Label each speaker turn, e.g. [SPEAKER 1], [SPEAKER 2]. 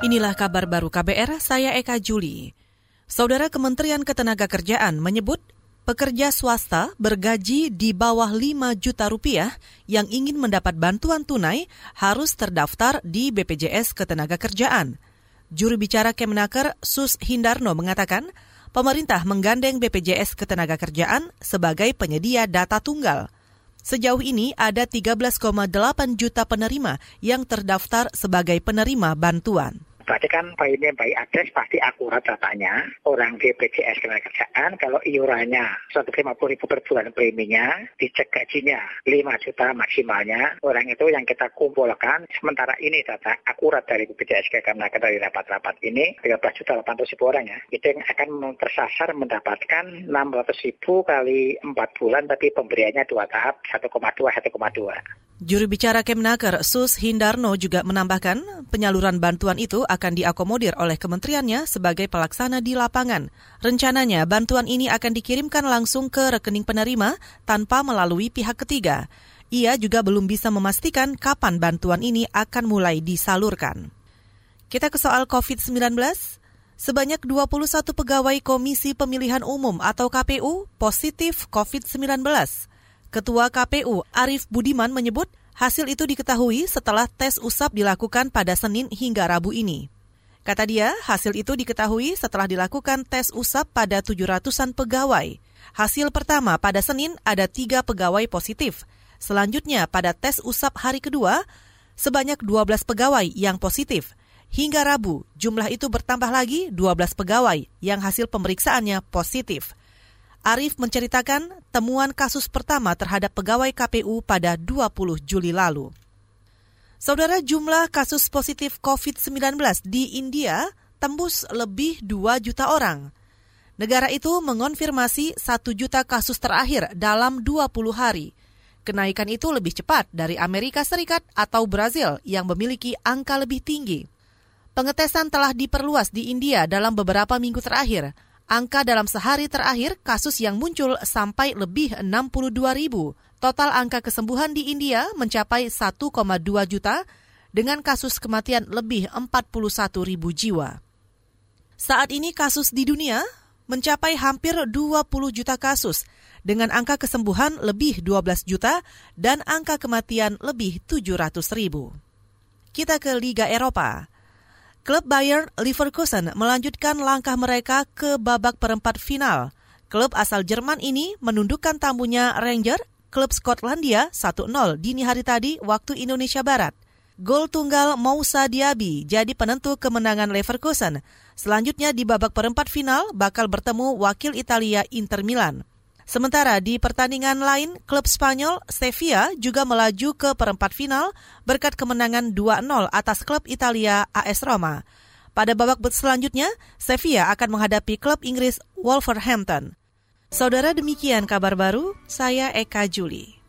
[SPEAKER 1] Inilah kabar baru KBR, saya Eka Juli. Saudara Kementerian Ketenagakerjaan menyebut pekerja swasta bergaji di bawah 5 juta rupiah yang ingin mendapat bantuan tunai harus terdaftar di BPJS Ketenagakerjaan. Juru bicara Kemenaker Sus Hindarno mengatakan, pemerintah menggandeng BPJS Ketenagakerjaan sebagai penyedia data tunggal – Sejauh ini ada 13,8 juta penerima yang terdaftar sebagai penerima bantuan.
[SPEAKER 2] Berarti kan poinnya baik adres pasti akurat datanya. Orang BPJS Ketenagakerjaan kalau iurannya 150 ribu per bulan preminya, dicek gajinya 5 juta maksimalnya. Orang itu yang kita kumpulkan, sementara ini data akurat dari BPJS Ketenagakerjaan dari rapat-rapat ini, 13 juta 800 ribu orang ya, itu yang akan tersasar mendapatkan 600 ribu kali 4 bulan, tapi pemberiannya dua tahap 1,2, 1,2.
[SPEAKER 1] Juru bicara Kemnaker Sus Hindarno juga menambahkan penyaluran bantuan itu akan diakomodir oleh kementeriannya sebagai pelaksana di lapangan. Rencananya bantuan ini akan dikirimkan langsung ke rekening penerima tanpa melalui pihak ketiga. Ia juga belum bisa memastikan kapan bantuan ini akan mulai disalurkan. Kita ke soal COVID-19. Sebanyak 21 pegawai Komisi Pemilihan Umum atau KPU positif COVID-19. Ketua KPU Arief Budiman menyebut hasil itu diketahui setelah tes usap dilakukan pada Senin hingga Rabu ini. Kata dia, hasil itu diketahui setelah dilakukan tes usap pada 700-an pegawai. Hasil pertama pada Senin ada tiga pegawai positif. Selanjutnya pada tes usap hari kedua, sebanyak 12 pegawai yang positif. Hingga Rabu, jumlah itu bertambah lagi 12 pegawai yang hasil pemeriksaannya positif. Arief menceritakan temuan kasus pertama terhadap pegawai KPU pada 20 Juli lalu. Saudara jumlah kasus positif COVID-19 di India tembus lebih 2 juta orang. Negara itu mengonfirmasi 1 juta kasus terakhir dalam 20 hari. Kenaikan itu lebih cepat dari Amerika Serikat atau Brazil yang memiliki angka lebih tinggi. Pengetesan telah diperluas di India dalam beberapa minggu terakhir – Angka dalam sehari terakhir kasus yang muncul sampai lebih 62 ribu. Total angka kesembuhan di India mencapai 1,2 juta dengan kasus kematian lebih 41 ribu jiwa. Saat ini kasus di dunia mencapai hampir 20 juta kasus dengan angka kesembuhan lebih 12 juta dan angka kematian lebih 700 ribu. Kita ke Liga Eropa. Klub Bayern Leverkusen melanjutkan langkah mereka ke babak perempat final. Klub asal Jerman ini menundukkan tamunya Ranger, klub Skotlandia 1-0 dini hari tadi waktu Indonesia Barat. Gol tunggal Moussa Diaby jadi penentu kemenangan Leverkusen. Selanjutnya di babak perempat final bakal bertemu wakil Italia Inter Milan. Sementara di pertandingan lain, klub Spanyol Sevilla juga melaju ke perempat final berkat kemenangan 2-0 atas klub Italia AS Roma. Pada babak selanjutnya, Sevilla akan menghadapi klub Inggris Wolverhampton. Saudara demikian kabar baru, saya Eka Juli.